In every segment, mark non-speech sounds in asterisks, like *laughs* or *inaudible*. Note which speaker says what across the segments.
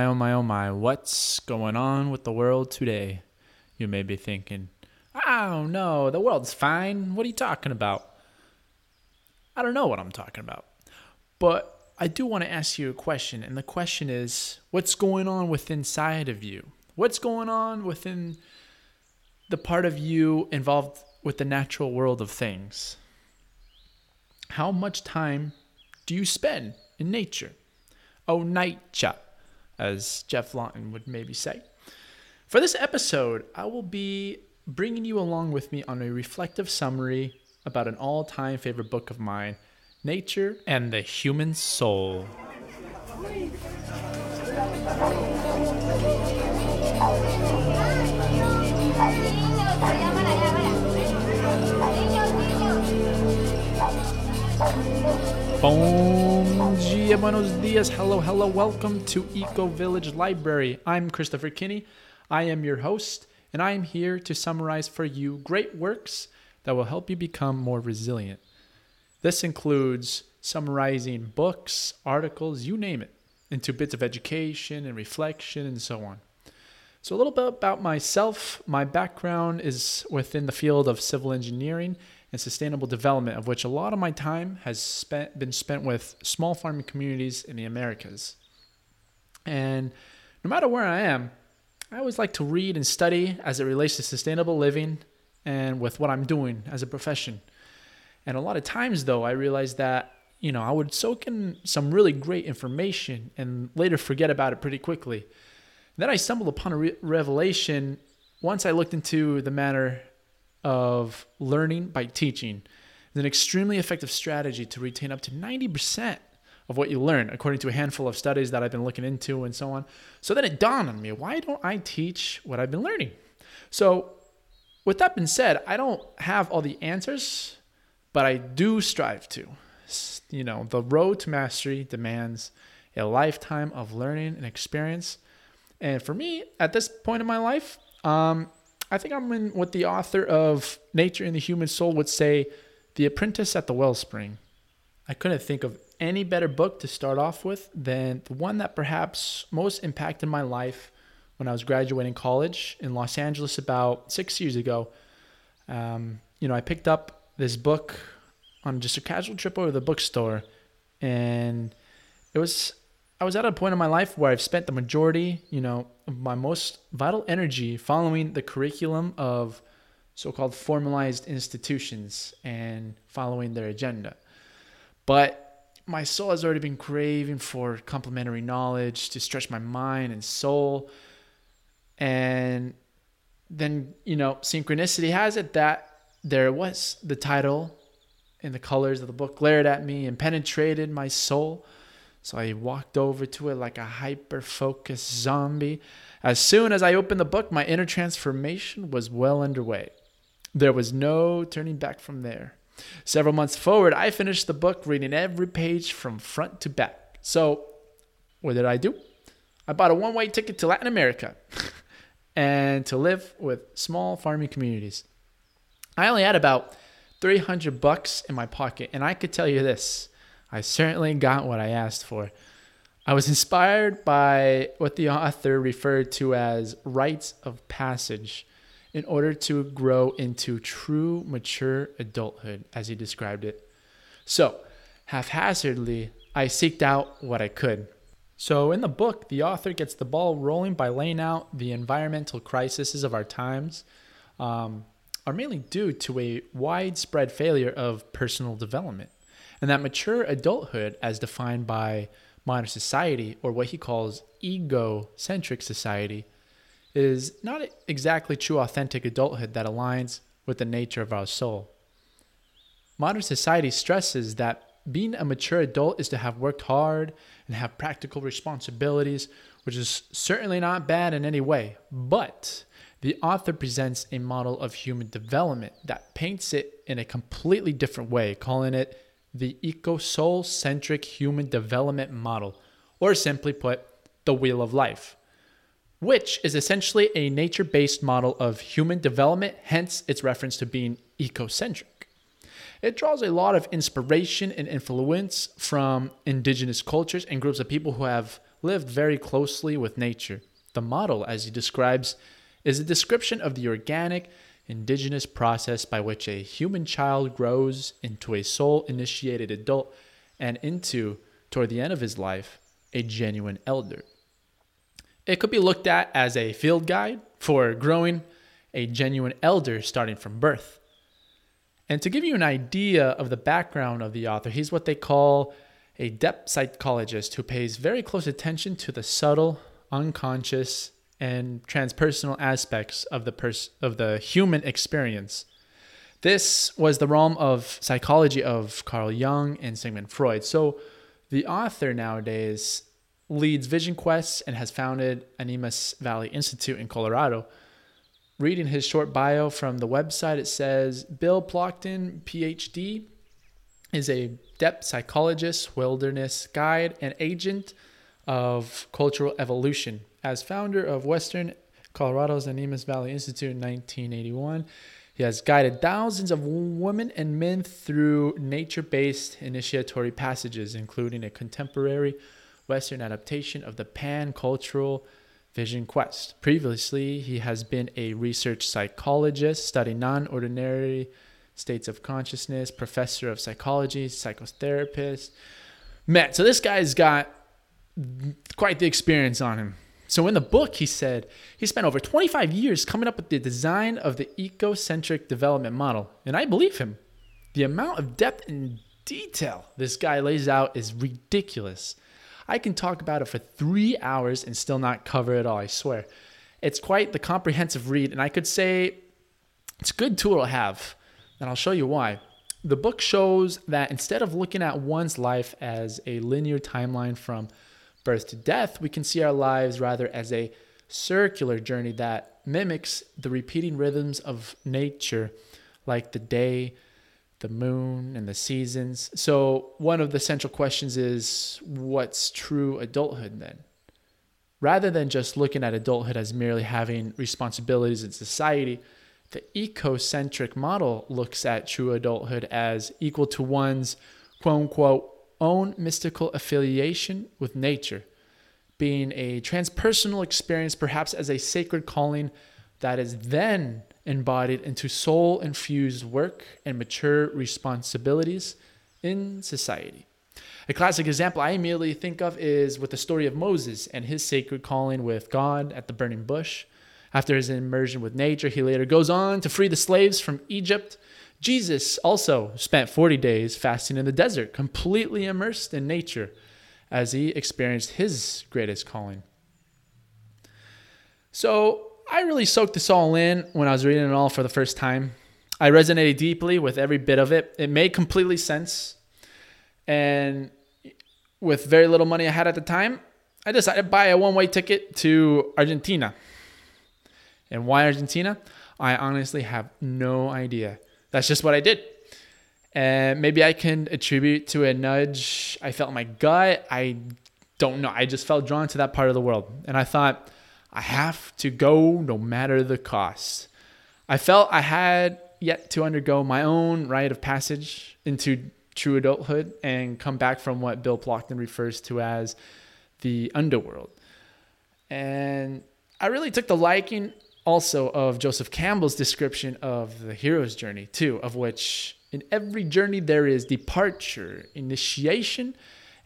Speaker 1: my, oh my, oh my, what's going on with the world today? You may be thinking, oh no, the world's fine. What are you talking about? I don't know what I'm talking about. But I do want to ask you a question. And the question is what's going on within inside of you? What's going on within the part of you involved with the natural world of things? How much time do you spend in nature? Oh, nature, as Geoff Lawton would maybe say. For this episode, I will be bringing you along with me on a reflective summary about an all time favorite book of mine, Nature and the Human Soul. Bom dia, buenos dias, hello, hello, welcome to Eco Village Library. I'm Christopher Kinney. I am your host, and I am here to summarize for you great works that will help you become more resilient. This includes summarizing books, articles, you name it, into bits of education and reflection and so on. So, a little bit about myself. My background is within the field of civil engineering and sustainable development, of which a lot of my time has spent, been spent with small farming communities in the Americas. And no matter where I am, I always like to read and study as it relates to sustainable living and with what I'm doing as a profession. And a lot of times, though, I realized that, you know, I would soak in some really great information and later forget about it pretty quickly. then I stumbled upon a re- revelation once I looked into the matter of learning by teaching. is an extremely effective strategy to retain up to 90% of what you learn, according to a handful of studies that I've been looking into and so on. So then it dawned on me why don't I teach what I've been learning? So, with that being said, I don't have all the answers, but I do strive to. You know, the road to mastery demands a lifetime of learning and experience. And for me, at this point in my life, um, I think I'm in what the author of Nature and the Human Soul would say The Apprentice at the Wellspring. I couldn't think of any better book to start off with than the one that perhaps most impacted my life when I was graduating college in Los Angeles about six years ago. Um, you know, I picked up this book on just a casual trip over to the bookstore, and it was I was at a point in my life where I've spent the majority, you know, of my most vital energy following the curriculum of so-called formalized institutions and following their agenda. But my soul has already been craving for complementary knowledge to stretch my mind and soul. And then, you know, synchronicity has it that there was the title and the colors of the book glared at me and penetrated my soul so I walked over to it like a hyper focused zombie. As soon as I opened the book, my inner transformation was well underway. There was no turning back from there. Several months forward, I finished the book reading every page from front to back. So, what did I do? I bought a one way ticket to Latin America *laughs* and to live with small farming communities. I only had about 300 bucks in my pocket, and I could tell you this I certainly got what I asked for. I was inspired by what the author referred to as rites of passage in order to grow into true mature adulthood, as he described it. So, haphazardly, I seeked out what I could. So, in the book, the author gets the ball rolling by laying out the environmental crises of our times um, are mainly due to a widespread failure of personal development. And that mature adulthood, as defined by modern society, or what he calls egocentric society, is not exactly true authentic adulthood that aligns with the nature of our soul. Modern society stresses that being a mature adult is to have worked hard and have practical responsibilities, which is certainly not bad in any way. But the author presents a model of human development that paints it in a completely different way, calling it the eco soul centric human development model, or simply put, the wheel of life, which is essentially a nature based model of human development, hence its reference to being ecocentric. It draws a lot of inspiration and influence from indigenous cultures and groups of people who have lived very closely with nature. The model, as he describes, is a description of the organic, indigenous process by which a human child grows into a soul initiated adult and into, toward the end of his life, a genuine elder. It could be looked at as a field guide for growing a genuine elder starting from birth. And to give you an idea of the background of the author, he's what they call a depth psychologist who pays very close attention to the subtle, unconscious, and transpersonal aspects of the pers- of the human experience. This was the realm of psychology of Carl Jung and Sigmund Freud. So the author nowadays leads Vision Quests and has founded Animas Valley Institute in Colorado. Reading his short bio from the website, it says Bill Plotkin, PhD, is a depth psychologist, wilderness guide, and agent of cultural evolution. As founder of Western Colorado's Animas Valley Institute in 1981, he has guided thousands of women and men through nature based initiatory passages, including a contemporary Western adaptation of the pan cultural Vision Quest. Previously, he has been a research psychologist studying non ordinary states of consciousness, professor of psychology, psychotherapist. Man, so this guy's got quite the experience on him. So in the book, he said he spent over 25 years coming up with the design of the ecocentric development model. And I believe him. The amount of depth and detail this guy lays out is ridiculous. I can talk about it for three hours and still not cover it all, I swear. It's quite the comprehensive read, and I could say it's a good tool to have, and I'll show you why. The book shows that instead of looking at one's life as a linear timeline from birth to death, we can see our lives rather as a circular journey that mimics the repeating rhythms of nature, like the day, the moon and the seasons. So, one of the central questions is what's true adulthood then? Rather than just looking at adulthood as merely having responsibilities in society, the ecocentric model looks at true adulthood as equal to one's quote unquote own mystical affiliation with nature, being a transpersonal experience, perhaps as a sacred calling that is then embodied into soul infused work and mature responsibilities in society. A classic example I immediately think of is with the story of Moses and his sacred calling with God at the burning bush. After his immersion with nature, he later goes on to free the slaves from Egypt. Jesus also spent 40 days fasting in the desert, completely immersed in nature as he experienced his greatest calling. So, I really soaked this all in when I was reading it all for the first time. I resonated deeply with every bit of it. It made completely sense. And with very little money I had at the time, I decided to buy a one way ticket to Argentina. And why Argentina? I honestly have no idea. That's just what I did. And maybe I can attribute to a nudge I felt in my gut. I don't know. I just felt drawn to that part of the world. And I thought, I have to go no matter the cost. I felt I had yet to undergo my own rite of passage into true adulthood and come back from what Bill Plotkin refers to as the underworld. And I really took the liking also of Joseph Campbell's description of the hero's journey, too, of which in every journey there is departure, initiation,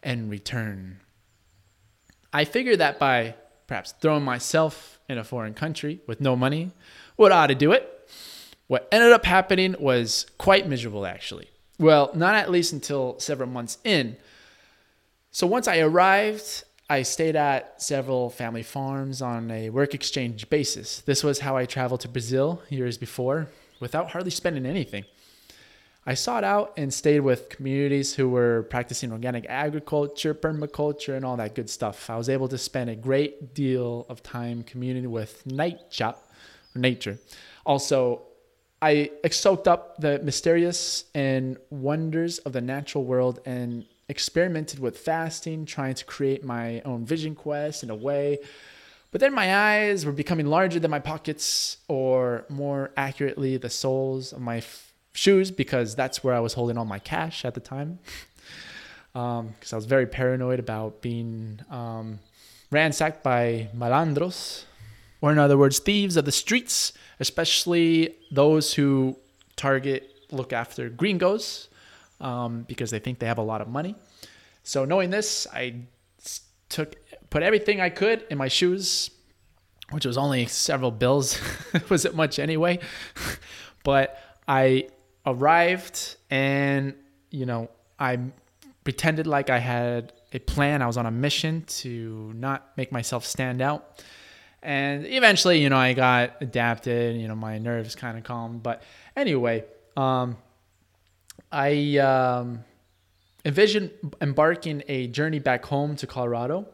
Speaker 1: and return. I figure that by perhaps throwing myself in a foreign country with no money would ought to do it. What ended up happening was quite miserable, actually. Well, not at least until several months in. So once I arrived, I stayed at several family farms on a work exchange basis. This was how I traveled to Brazil years before without hardly spending anything. I sought out and stayed with communities who were practicing organic agriculture, permaculture, and all that good stuff. I was able to spend a great deal of time communing with nature. Also, I soaked up the mysterious and wonders of the natural world and experimented with fasting, trying to create my own vision quest in a way. But then my eyes were becoming larger than my pockets, or more accurately, the soles of my shoes because that's where I was holding all my cash at the time. Because *laughs* um, I was very paranoid about being um, ransacked by malandros, or in other words, thieves of the streets, especially those who target, look after gringos um, because they think they have a lot of money. So knowing this, I took put everything I could in my shoes, which was only several bills. *laughs* it wasn't much anyway, *laughs* but I arrived and you know I pretended like I had a plan. I was on a mission to not make myself stand out. And eventually, you know, I got adapted, you know, my nerves kind of calmed. But anyway, um, I um, envisioned embarking a journey back home to Colorado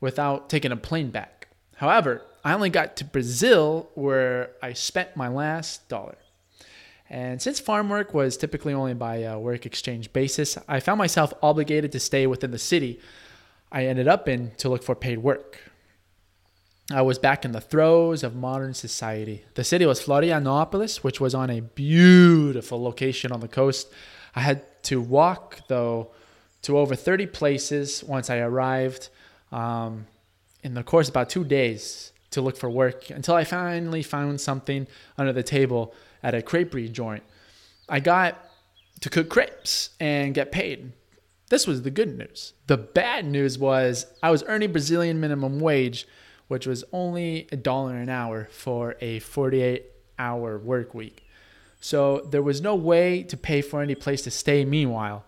Speaker 1: without taking a plane back. However, I only got to Brazil where I spent my last dollar. And since farm work was typically only by a work exchange basis, I found myself obligated to stay within the city I ended up in to look for paid work. I was back in the throes of modern society. The city was Florianopolis, which was on a beautiful location on the coast. I had to walk, though, to over 30 places once I arrived um, in the course of about two days to look for work until I finally found something under the table at a creperie joint. I got to cook crepes and get paid. This was the good news. The bad news was I was earning Brazilian minimum wage, which was only a dollar an hour for a 48 hour work week. So there was no way to pay for any place to stay meanwhile.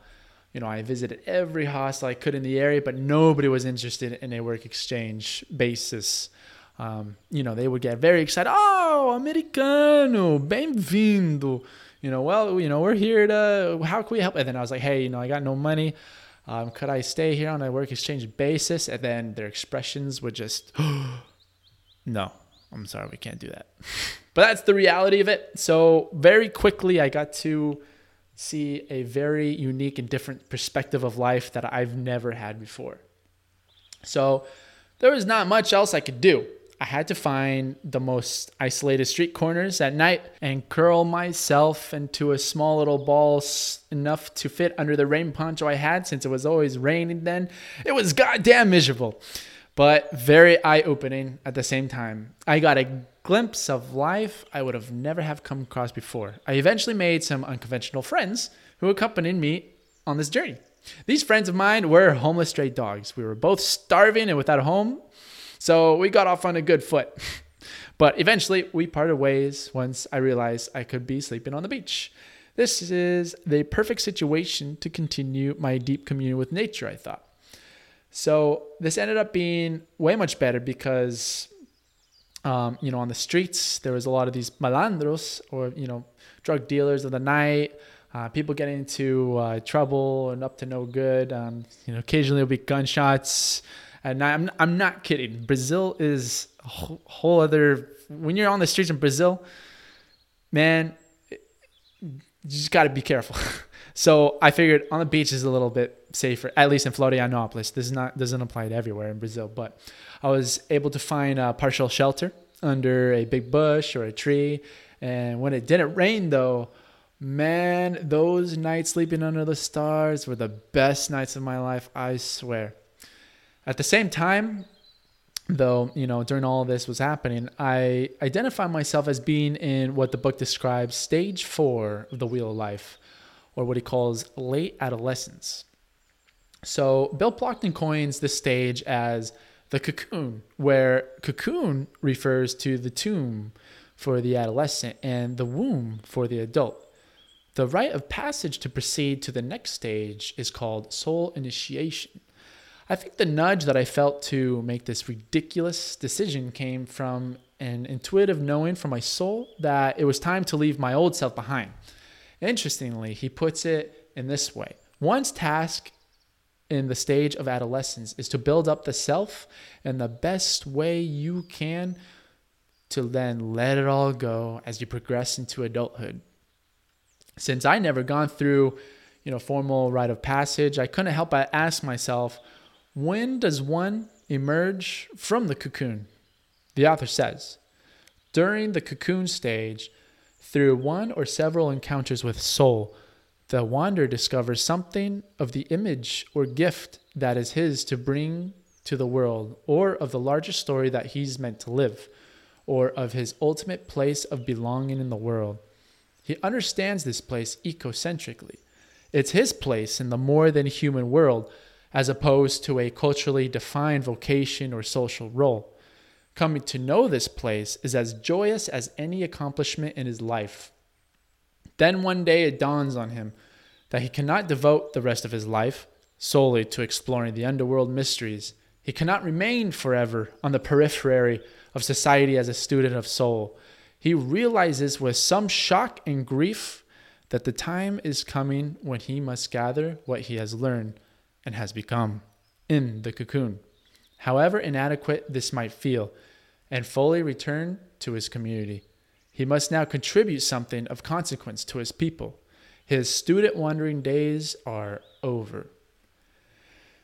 Speaker 1: You know, I visited every hostel I could in the area, but nobody was interested in a work exchange basis um, you know, they would get very excited. Oh, americano, bem-vindo. You know, well, you know, we're here to, how can we help? And then I was like, hey, you know, I got no money. Um, could I stay here on a work exchange basis? And then their expressions would just, *gasps* no, I'm sorry, we can't do that. *laughs* but that's the reality of it. So very quickly, I got to see a very unique and different perspective of life that I've never had before. So there was not much else I could do. I had to find the most isolated street corners at night and curl myself into a small little ball enough to fit under the rain poncho I had since it was always raining then. It was goddamn miserable, but very eye opening at the same time. I got a glimpse of life I would have never have come across before. I eventually made some unconventional friends who accompanied me on this journey. These friends of mine were homeless stray dogs. We were both starving and without a home so we got off on a good foot. *laughs* But eventually we parted ways once I realized I could be sleeping on the beach. This is the perfect situation to continue my deep communion with nature, I thought. So this ended up being way much better because, um, you know, on the streets, there was a lot of these malandros or, you know, drug dealers of the night, uh, people getting into uh, trouble and up to no good. Um, you know, occasionally there'll be gunshots, and I'm I'm not kidding. Brazil is a whole other. When you're on the streets in Brazil, man, you just got to be careful. *laughs* so I figured on the beach is a little bit safer, at least in Florianopolis. This is not doesn't apply to everywhere in Brazil, but I was able to find a partial shelter under a big bush or a tree. And when it didn't rain, though, man, those nights sleeping under the stars were the best nights of my life. I swear. At the same time, though, you know, during all this was happening, I identify myself as being in what the book describes stage four of the wheel of life, or what he calls late adolescence. So Bill Plotkin coins this stage as the cocoon, where cocoon refers to the tomb for the adolescent and the womb for the adult. The rite of passage to proceed to the next stage is called soul initiation. I think the nudge that I felt to make this ridiculous decision came from an intuitive knowing from my soul that it was time to leave my old self behind. Interestingly, he puts it in this way One's task in the stage of adolescence is to build up the self in the best way you can to then let it all go as you progress into adulthood. Since I never gone through, you know, formal rite of passage, I couldn't help but ask myself, when does one emerge from the cocoon? The author says, during the cocoon stage, through one or several encounters with soul, the wanderer discovers something of the image or gift that is his to bring to the world or of the larger story that he's meant to live or of his ultimate place of belonging in the world. He understands this place ecocentrically. It's his place in the more than human world as opposed to a culturally defined vocation or social role. Coming to know this place is as joyous as any accomplishment in his life. Then one day it dawns on him that he cannot devote the rest of his life solely to exploring the underworld mysteries. He cannot remain forever on the periphery of society as a student of soul. He realizes with some shock and grief that the time is coming when he must gather what he has learned and has become in the cocoon, however inadequate this might feel, and fully return to his community. He must now contribute something of consequence to his people. His student wandering days are over.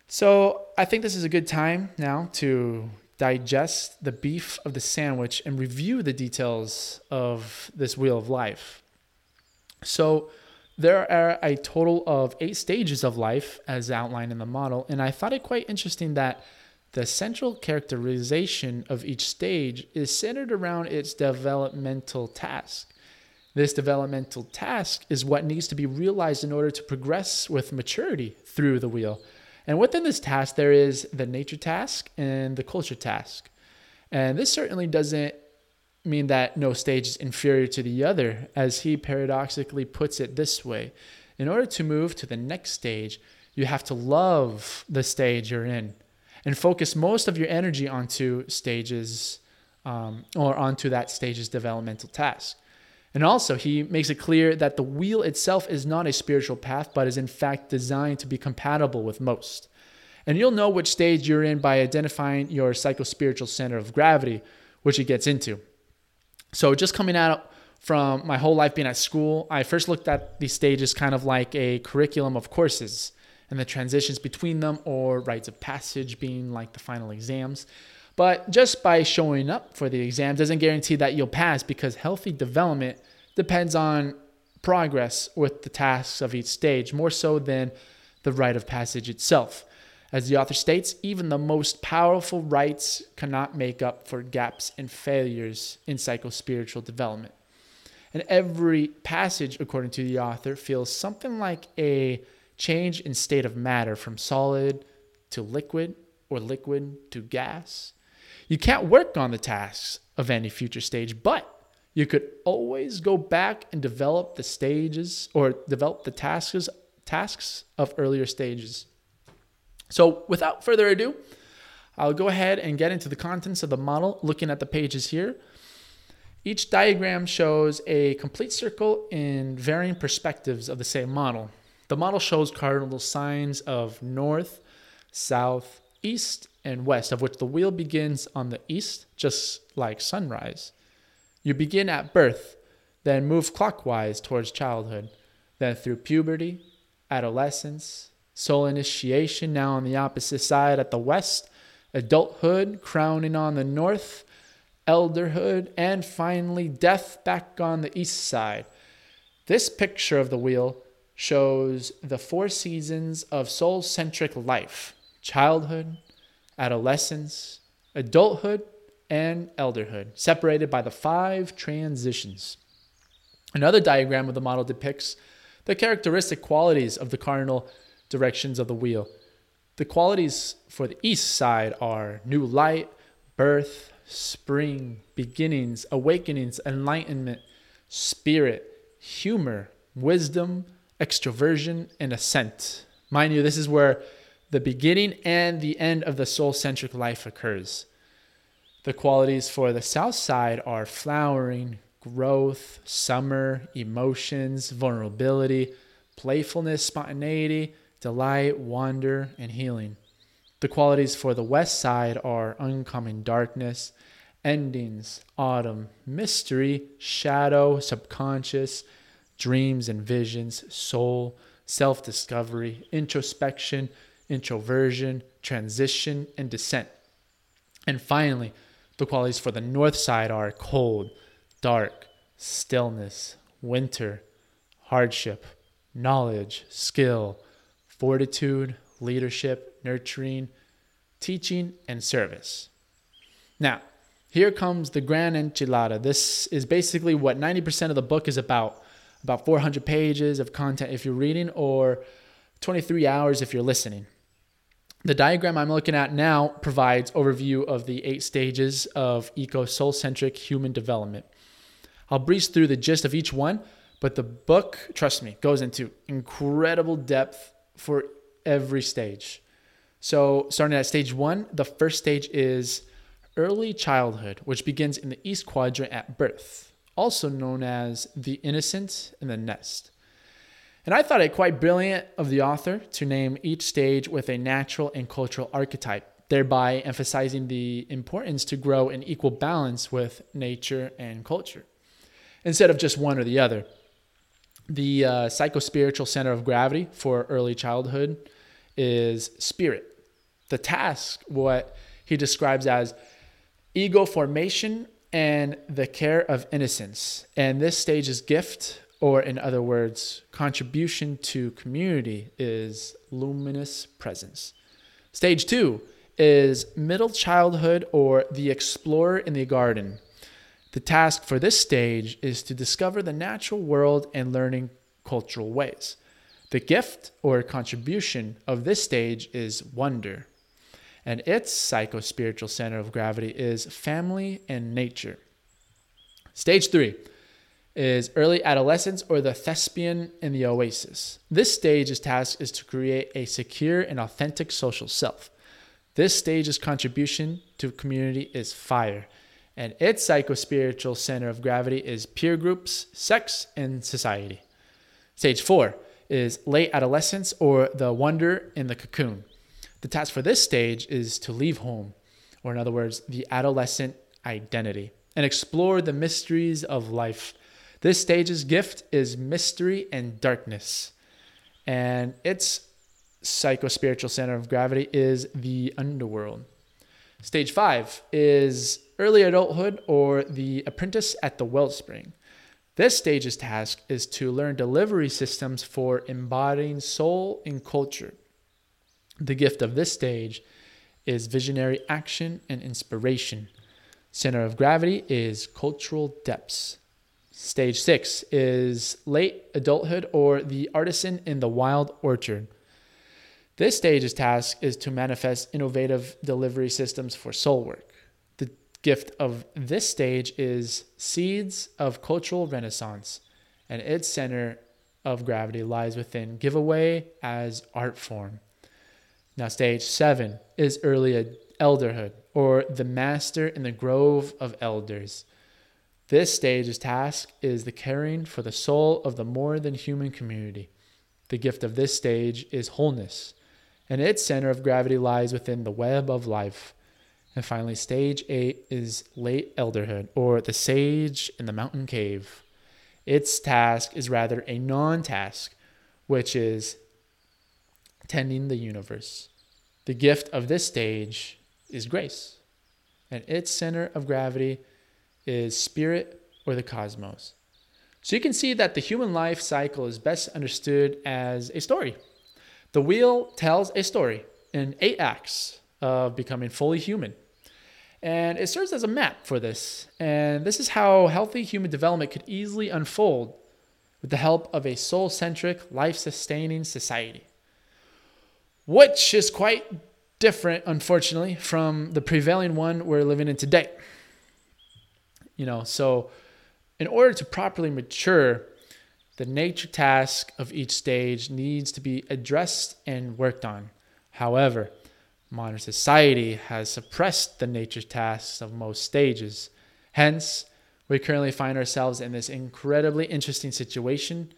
Speaker 1: So I think this is a good time now to digest the beef of the sandwich and review the details of this wheel of life. So there are a total of eight stages of life as outlined in the model, and I thought it quite interesting that the central characterization of each stage is centered around its developmental task. This developmental task is what needs to be realized in order to progress with maturity through the wheel. And within this task, there is the nature task and the culture task. And this certainly doesn't mean that no stage is inferior to the other, as he paradoxically puts it this way. In order to move to the next stage, you have to love the stage you're in and focus most of your energy onto stages um, or onto that stage's developmental task. And also, he makes it clear that the wheel itself is not a spiritual path, but is in fact designed to be compatible with most. And you'll know which stage you're in by identifying your psychospiritual center of gravity, which he gets into. So, just coming out from my whole life being at school, I first looked at these stages kind of like a curriculum of courses and the transitions between them, or rites of passage being like the final exams. But just by showing up for the exam doesn't guarantee that you'll pass because healthy development depends on progress with the tasks of each stage more so than the rite of passage itself. As the author states, even the most powerful rites cannot make up for gaps and failures in psychospiritual development. And every passage, according to the author, feels something like a change in state of matter from solid to liquid or liquid to gas. You can't work on the tasks of any future stage, but you could always go back and develop the stages or develop the tasks tasks of earlier stages. So, without further ado, I'll go ahead and get into the contents of the model looking at the pages here. Each diagram shows a complete circle in varying perspectives of the same model. The model shows cardinal signs of north, south, east, and west, of which the wheel begins on the east, just like sunrise. You begin at birth, then move clockwise towards childhood, then through puberty, adolescence, soul initiation, now on the opposite side at the west, adulthood, crowning on the north, elderhood, and finally death back on the east side. This picture of the wheel shows the four seasons of soul centric life childhood, adolescence, adulthood, and elderhood, separated by the five transitions. Another diagram of the model depicts the characteristic qualities of the cardinal directions of the wheel. The qualities for the east side are new light, birth, spring, beginnings, awakenings, enlightenment, spirit, humor, wisdom, extroversion, and ascent. Mind you, this is where the beginning and the end of the soul centric life occurs. The qualities for the south side are flowering, growth, summer, emotions, vulnerability, playfulness, spontaneity, delight, wonder, and healing. The qualities for the west side are oncoming darkness, endings, autumn, mystery, shadow, subconscious, dreams and visions, soul, self discovery, introspection, introversion, transition, and descent. And finally, the qualities for the north side are cold, dark, stillness, winter, hardship, knowledge, skill, fortitude, leadership, nurturing, teaching, and service. Now, here comes the grand enchilada. This is basically what 90% of the book is about about 400 pages of content if you're reading, or 23 hours if you're listening. The diagram I'm looking at now provides overview of the eight stages of eco soul centric human development. I'll breeze through the gist of each one, but the book, trust me, goes into incredible depth for every stage. So, starting at stage one, the first stage is early childhood, which begins in the east quadrant at birth, also known as the innocent and the nest. And I thought it quite brilliant of the author to name each stage with a natural and cultural archetype, thereby emphasizing the importance to grow in equal balance with nature and culture, instead of just one or the other. The uh, psychospiritual center of gravity for early childhood is spirit. The task, what he describes as ego formation and the care of innocence. And this stage is gift, or in other words, contribution to community, is luminous presence. Stage two is middle childhood or the explorer in the garden. The task for this stage is to discover the natural world and learning cultural ways. The gift or contribution of this stage is wonder and its psycho-spiritual center of gravity is family and nature. Stage three is early adolescence or the thespian in the oasis. This stage's task is to create a secure and authentic social self. This stage's contribution to community is fire, and its psycho-spiritual center of gravity is peer groups, sex, and society. Stage four is late adolescence or the wonder in the cocoon. The task for this stage is to leave home, or in other words, the adolescent identity, and explore the mysteries of life. This stage's gift is mystery and darkness, and its psycho-spiritual center of gravity is the underworld. Stage five is early adulthood or the apprentice at the wellspring. This stage's task is to learn delivery systems for embodying soul and culture. The gift of this stage is visionary action and inspiration. Center of gravity is cultural depths. Stage six is late adulthood or the artisan in the wild orchard. This stage's task is to manifest innovative delivery systems for soul work. The gift of this stage is seeds of cultural renaissance, and its center of gravity lies within giveaway as art form. Now, stage seven is early elderhood, or the master in the grove of elders. This stage's task is the caring for the soul of the more than human community. The gift of this stage is wholeness, and its center of gravity lies within the web of life. And finally, stage eight is late elderhood, or the sage in the mountain cave. Its task is rather a non task, which is tending the universe. The gift of this stage is grace, and its center of gravity is spirit or the cosmos. So you can see that the human life cycle is best understood as a story. The wheel tells a story in eight acts of becoming fully human. And it serves as a map for this. And this is how healthy human development could easily unfold with the help of a soul centric, life sustaining society which is quite different, unfortunately, from the prevailing one we're living in today. You know, so in order to properly mature, the nature task of each stage needs to be addressed and worked on. However, modern society has suppressed the nature tasks of most stages. Hence, we currently find ourselves in this incredibly interesting situation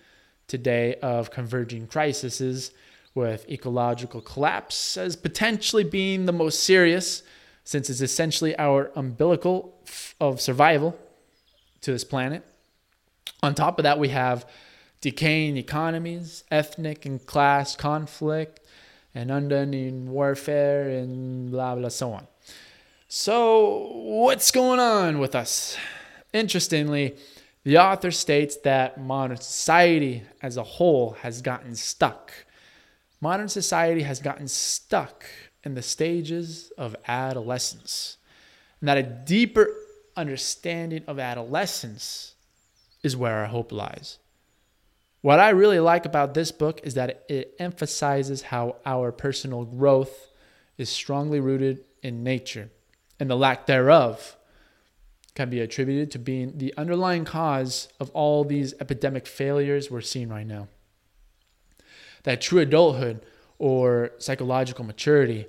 Speaker 1: today of converging crises with ecological collapse as potentially being the most serious, since it's essentially our umbilical of survival to this planet. On top of that, we have decaying economies, ethnic and class conflict, and unending warfare, and blah, blah, so on. So, what's going on with us? Interestingly, the author states that modern society as a whole has gotten stuck modern society has gotten stuck in the stages of adolescence, and that a deeper understanding of adolescence is where our hope lies. What I really like about this book is that it emphasizes how our personal growth is strongly rooted in nature, and the lack thereof can be attributed to being the underlying cause of all these epidemic failures we're seeing right now. That true adulthood or psychological maturity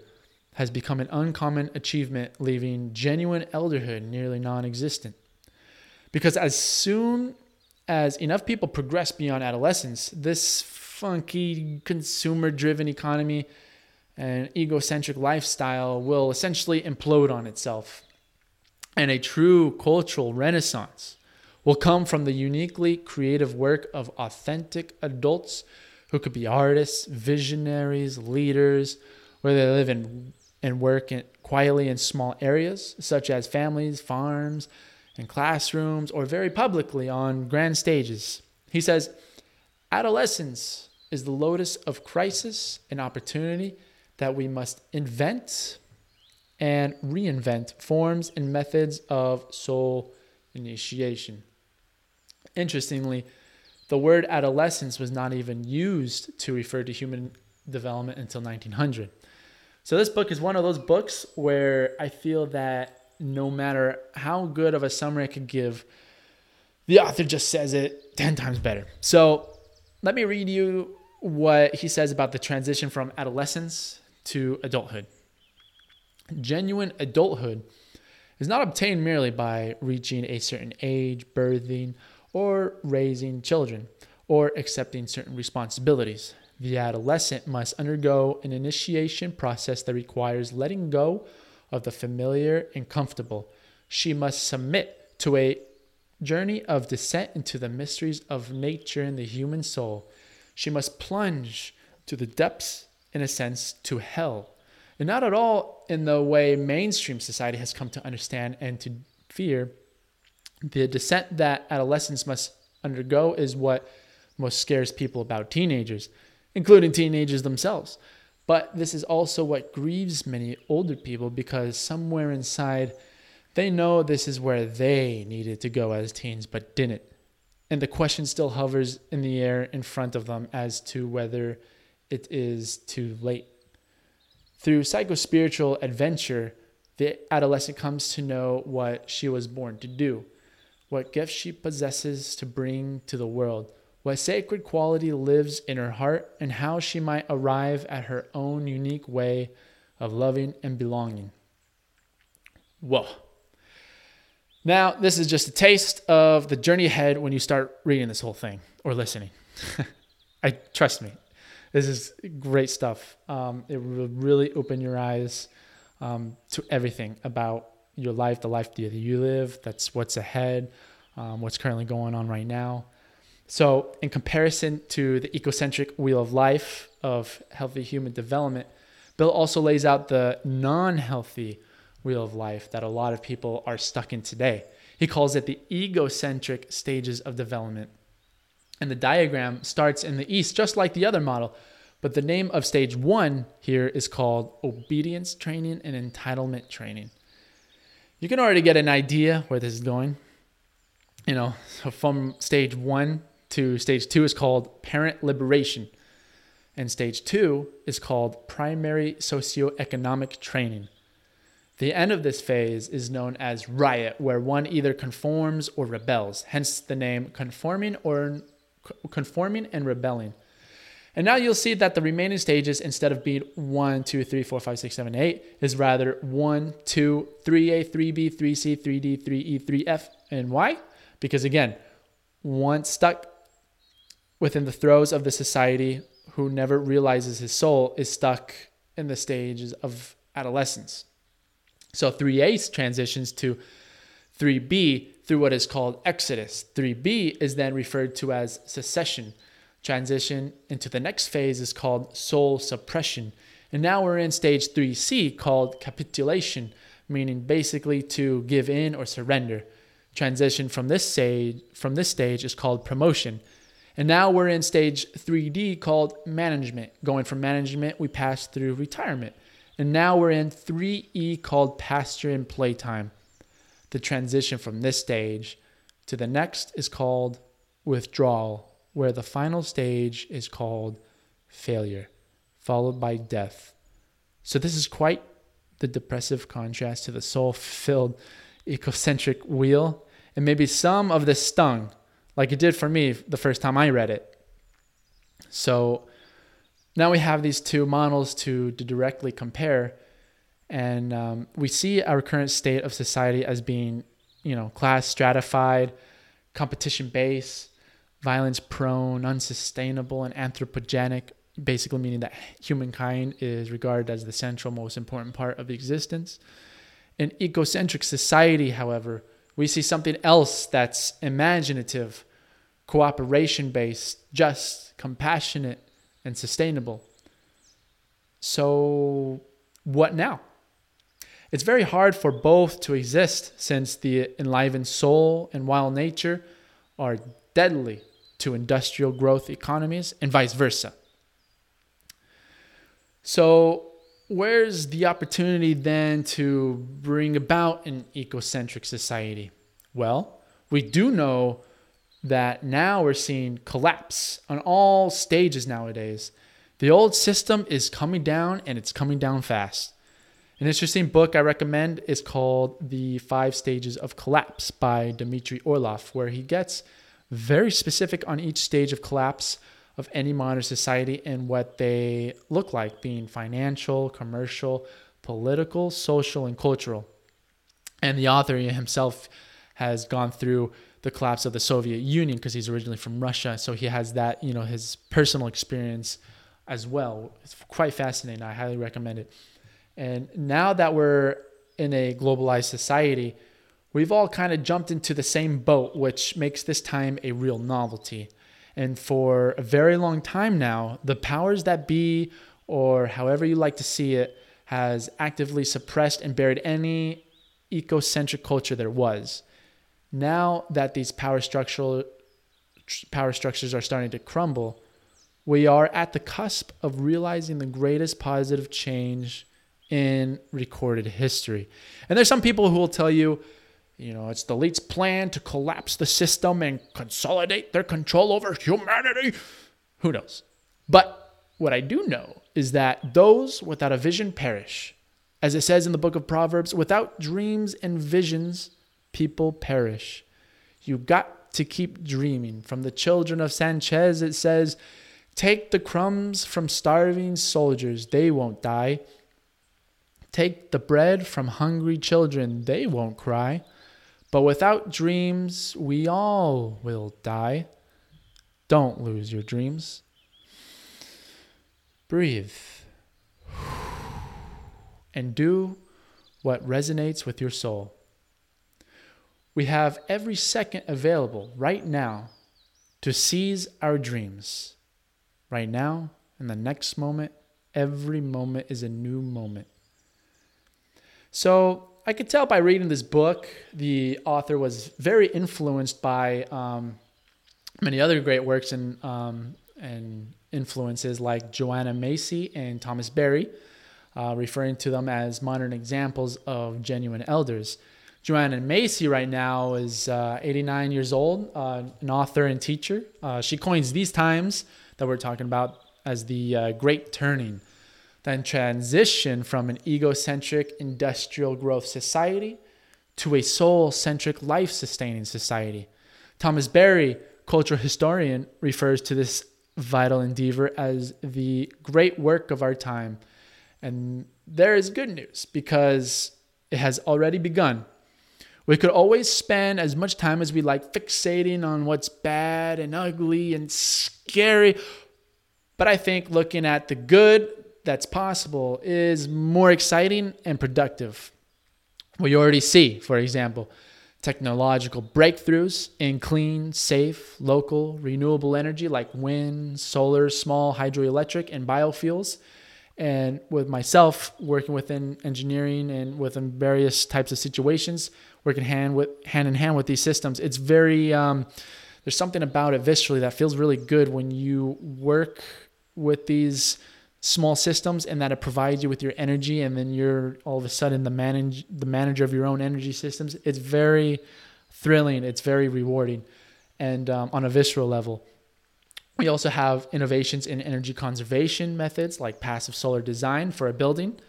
Speaker 1: has become an uncommon achievement, leaving genuine elderhood nearly non existent. Because as soon as enough people progress beyond adolescence, this funky consumer driven economy and egocentric lifestyle will essentially implode on itself. And a true cultural renaissance will come from the uniquely creative work of authentic adults who could be artists, visionaries, leaders, where they live in and work in, quietly in small areas, such as families, farms, and classrooms, or very publicly on grand stages. He says, Adolescence is the lotus of crisis and opportunity that we must invent and reinvent forms and methods of soul initiation. Interestingly, the word adolescence was not even used to refer to human development until 1900. So, this book is one of those books where I feel that no matter how good of a summary I could give, the author just says it 10 times better. So, let me read you what he says about the transition from adolescence to adulthood. Genuine adulthood is not obtained merely by reaching a certain age, birthing, or raising children, or accepting certain responsibilities. The adolescent must undergo an initiation process that requires letting go of the familiar and comfortable. She must submit to a journey of descent into the mysteries of nature and the human soul. She must plunge to the depths, in a sense, to hell. And not at all in the way mainstream society has come to understand and to fear. The descent that adolescents must undergo is what most scares people about teenagers including teenagers themselves. But this is also what grieves many older people because somewhere inside, they know this is where they needed to go as teens but didn't. And the question still hovers in the air in front of them as to whether it is too late. Through psychospiritual adventure, the adolescent comes to know what she was born to do, what gifts she possesses to bring to the world what sacred quality lives in her heart, and how she might arrive at her own unique way of loving and belonging. Whoa. Now, this is just a taste of the journey ahead when you start reading this whole thing or listening. *laughs* I trust me, this is great stuff. Um, it will really open your eyes um, to everything about your life, the life that you live. That's what's ahead, um, what's currently going on right now. So, in comparison to the ecocentric wheel of life of healthy human development, Bill also lays out the non healthy wheel of life that a lot of people are stuck in today. He calls it the egocentric stages of development. And the diagram starts in the east, just like the other model. But the name of stage one here is called obedience training and entitlement training. You can already get an idea where this is going. You know, so from stage one to stage two is called parent liberation. And stage two is called primary socioeconomic training. The end of this phase is known as riot, where one either conforms or rebels, hence the name conforming or conforming and rebelling. And now you'll see that the remaining stages, instead of being 1, 2, 3, 4, 5, 6, 7, 8, is rather 1, 2, 3A, 3B, 3C, 3D, 3E, 3F. And why? Because again, once stuck within the throes of the society who never realizes his soul is stuck in the stages of adolescence. So 3A transitions to 3B through what is called exodus. 3B is then referred to as secession. Transition into the next phase is called soul suppression. And now we're in stage 3C called capitulation, meaning basically to give in or surrender. Transition from this stage from this stage is called promotion. And now we're in stage 3D called management. Going from management, we pass through retirement. And now we're in 3E called pasture and playtime. The transition from this stage to the next is called withdrawal, where the final stage is called failure, followed by death. So, this is quite the depressive contrast to the soul filled ecocentric wheel. And maybe some of this stung, like it did for me the first time I read it. So, now we have these two models to, to directly compare. And um, we see our current state of society as being, you know, class stratified, competition based, violence prone, unsustainable, and anthropogenic, basically meaning that humankind is regarded as the central, most important part of existence. In ecocentric society, however, we see something else that's imaginative, cooperation based, just, compassionate, and sustainable. So, what now? It's very hard for both to exist since the enlivened soul and wild nature are deadly to industrial growth economies and vice versa. So, where's the opportunity then to bring about an ecocentric society? Well, we do know that now we're seeing collapse on all stages nowadays. The old system is coming down and it's coming down fast. An interesting book I recommend is called The Five Stages of Collapse by Dmitry Orlov, where he gets very specific on each stage of collapse of any modern society and what they look like, being financial, commercial, political, social, and cultural. And the author himself has gone through the collapse of the Soviet Union because he's originally from Russia. So he has that, you know, his personal experience as well. It's quite fascinating. I highly recommend it. And now that we're in a globalized society, we've all kind of jumped into the same boat, which makes this time a real novelty. And for a very long time now, the powers that be, or however you like to see it, has actively suppressed and buried any ecocentric culture there was now that these power structural power structures are starting to crumble, we are at the cusp of realizing the greatest positive change in recorded history. And there's some people who will tell you, you know, it's the elite's plan to collapse the system and consolidate their control over humanity. Who knows? But what I do know is that those without a vision perish. As it says in the book of Proverbs, without dreams and visions, people perish. You got to keep dreaming. From the children of Sanchez, it says, Take the crumbs from starving soldiers, they won't die. Take the bread from hungry children, they won't cry. But without dreams, we all will die. Don't lose your dreams. Breathe. And do what resonates with your soul. We have every second available right now to seize our dreams. Right now, in the next moment, every moment is a new moment. So I could tell by reading this book, the author was very influenced by um, many other great works and, um, and influences like Joanna Macy and Thomas Berry, uh, referring to them as modern examples of genuine elders. Joanna Macy right now is uh, 89 years old, uh, an author and teacher. Uh, she coins these times that we're talking about as the uh, great turning, then transition from an egocentric industrial growth society to a soul centric life sustaining society. Thomas Berry, cultural historian, refers to this vital endeavor as the great work of our time. And there is good news because it has already begun we could always spend as much time as we like fixating on what's bad and ugly and scary. But I think looking at the good that's possible is more exciting and productive. We already see, for example, technological breakthroughs in clean, safe, local, renewable energy like wind, solar, small hydroelectric, and biofuels. And with myself working within engineering and within various types of situations, working hand with hand in hand with these systems. It's very um, there's something about it viscerally that feels really good when you work with these small systems and that it provides you with your energy and then you're all of a sudden the manage the manager of your own energy systems. It's very thrilling. It's very rewarding. And um, on a visceral level we also have innovations in energy conservation methods like passive solar design for a building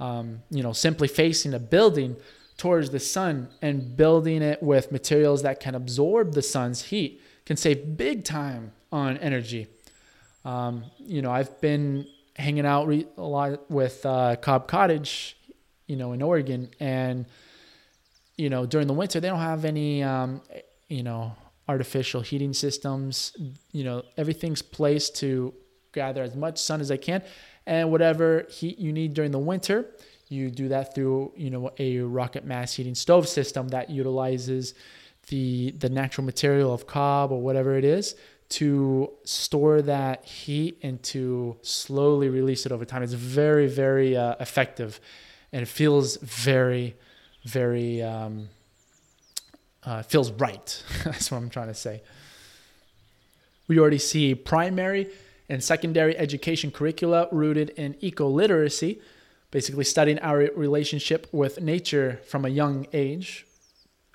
Speaker 1: um, you know simply facing a building towards the sun and building it with materials that can absorb the sun's heat can save big time on energy. Um, you know i've been hanging out re- a lot with uh, Cob Cottage, you know, in Oregon, and you know during the winter they don't have any, um, you know, artificial heating systems. You know, everything's placed to gather as much sun as they can, and whatever heat you need during the winter, you do that through you know a rocket mass heating stove system that utilizes the the natural material of cob or whatever it is to store that heat and to slowly release it over time. It's very, very uh, effective and it feels very, very, um, uh, feels right. *laughs* That's what I'm trying to say. We already see primary and secondary education curricula rooted in eco literacy, basically studying our relationship with nature from a young age.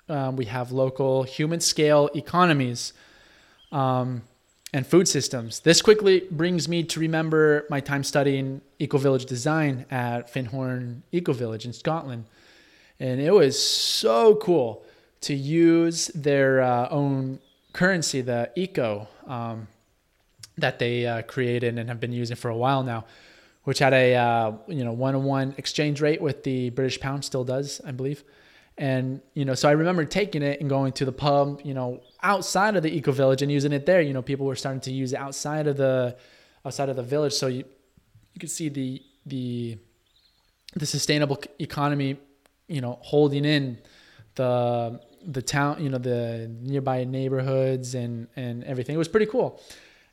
Speaker 1: Um, we have local human scale economies um, and food systems. This quickly brings me to remember my time studying eco village design at Findhorn Eco Village in Scotland. And it was so cool to use their uh, own currency, the eco, um, that they uh, created and have been using for a while now, which had a uh, you know one on one exchange rate with the British pound, still does, I believe. And, you know, so I remember taking it and going to the pub, you know, outside of the eco village and using it there. You know, people were starting to use it outside of the outside of the village. So you you could see the the the sustainable economy, you know, holding in the the town, you know, the nearby neighborhoods and and everything. It was pretty cool.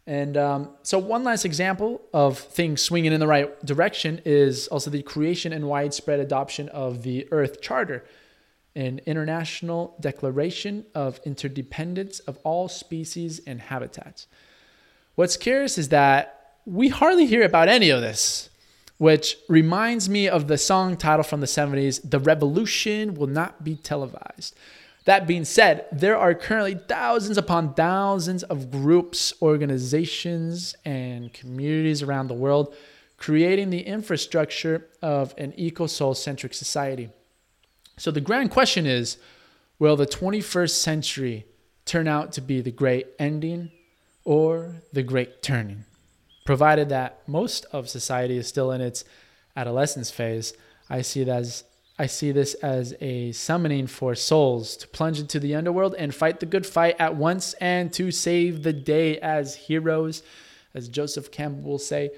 Speaker 1: And um, so, one last example of things swinging in the right direction is also the creation and widespread adoption of the Earth Charter, an international declaration of interdependence of all species and habitats. What's curious is that we hardly hear about any of this, which reminds me of the song title from the 70s The Revolution Will Not Be Televised. That being said, there are currently thousands upon thousands of groups, organizations, and communities around the world creating the infrastructure of an eco soul centric society. So the grand question is will the 21st century turn out to be the great ending or the great turning? Provided that most of society is still in its adolescence phase, I see as I see this as a summoning for souls to plunge into the underworld and fight the good fight at once and to save the day as heroes, as Joseph Campbell will say.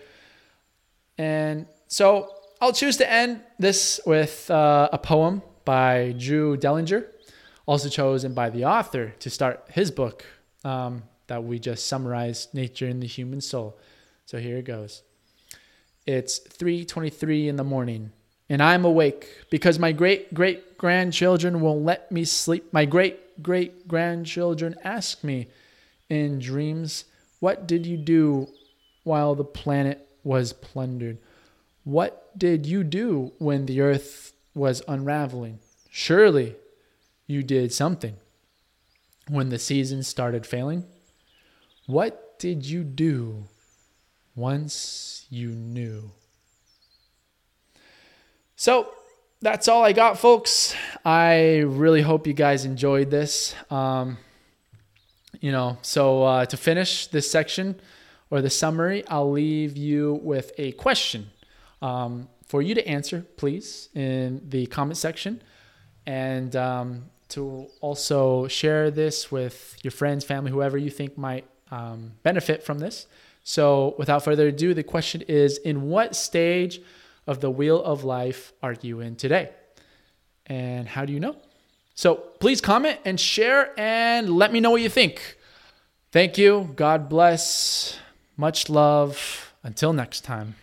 Speaker 1: And so I'll choose to end this with uh, a poem by Drew Dellinger, also chosen by the author to start his book um, that we just summarized, Nature and the Human Soul. So here it goes. It's 3:23 in the morning, and I'm awake because my great great grandchildren won't let me sleep. My great great grandchildren ask me in dreams, "What did you do while the planet was plundered? What did you do when the earth was unraveling. Surely you did something. When the season started failing, what did you do once you knew? So that's all I got, folks. I really hope you guys enjoyed this. Um, you know, so uh, to finish this section or the summary, I'll leave you with a question. Um, for you to answer, please, in the comment section, and um, to also share this with your friends, family, whoever you think might um, benefit from this. So, without further ado, the question is In what stage of the wheel of life are you in today? And how do you know? So, please comment and share and let me know what you think. Thank you. God bless. Much love. Until next time.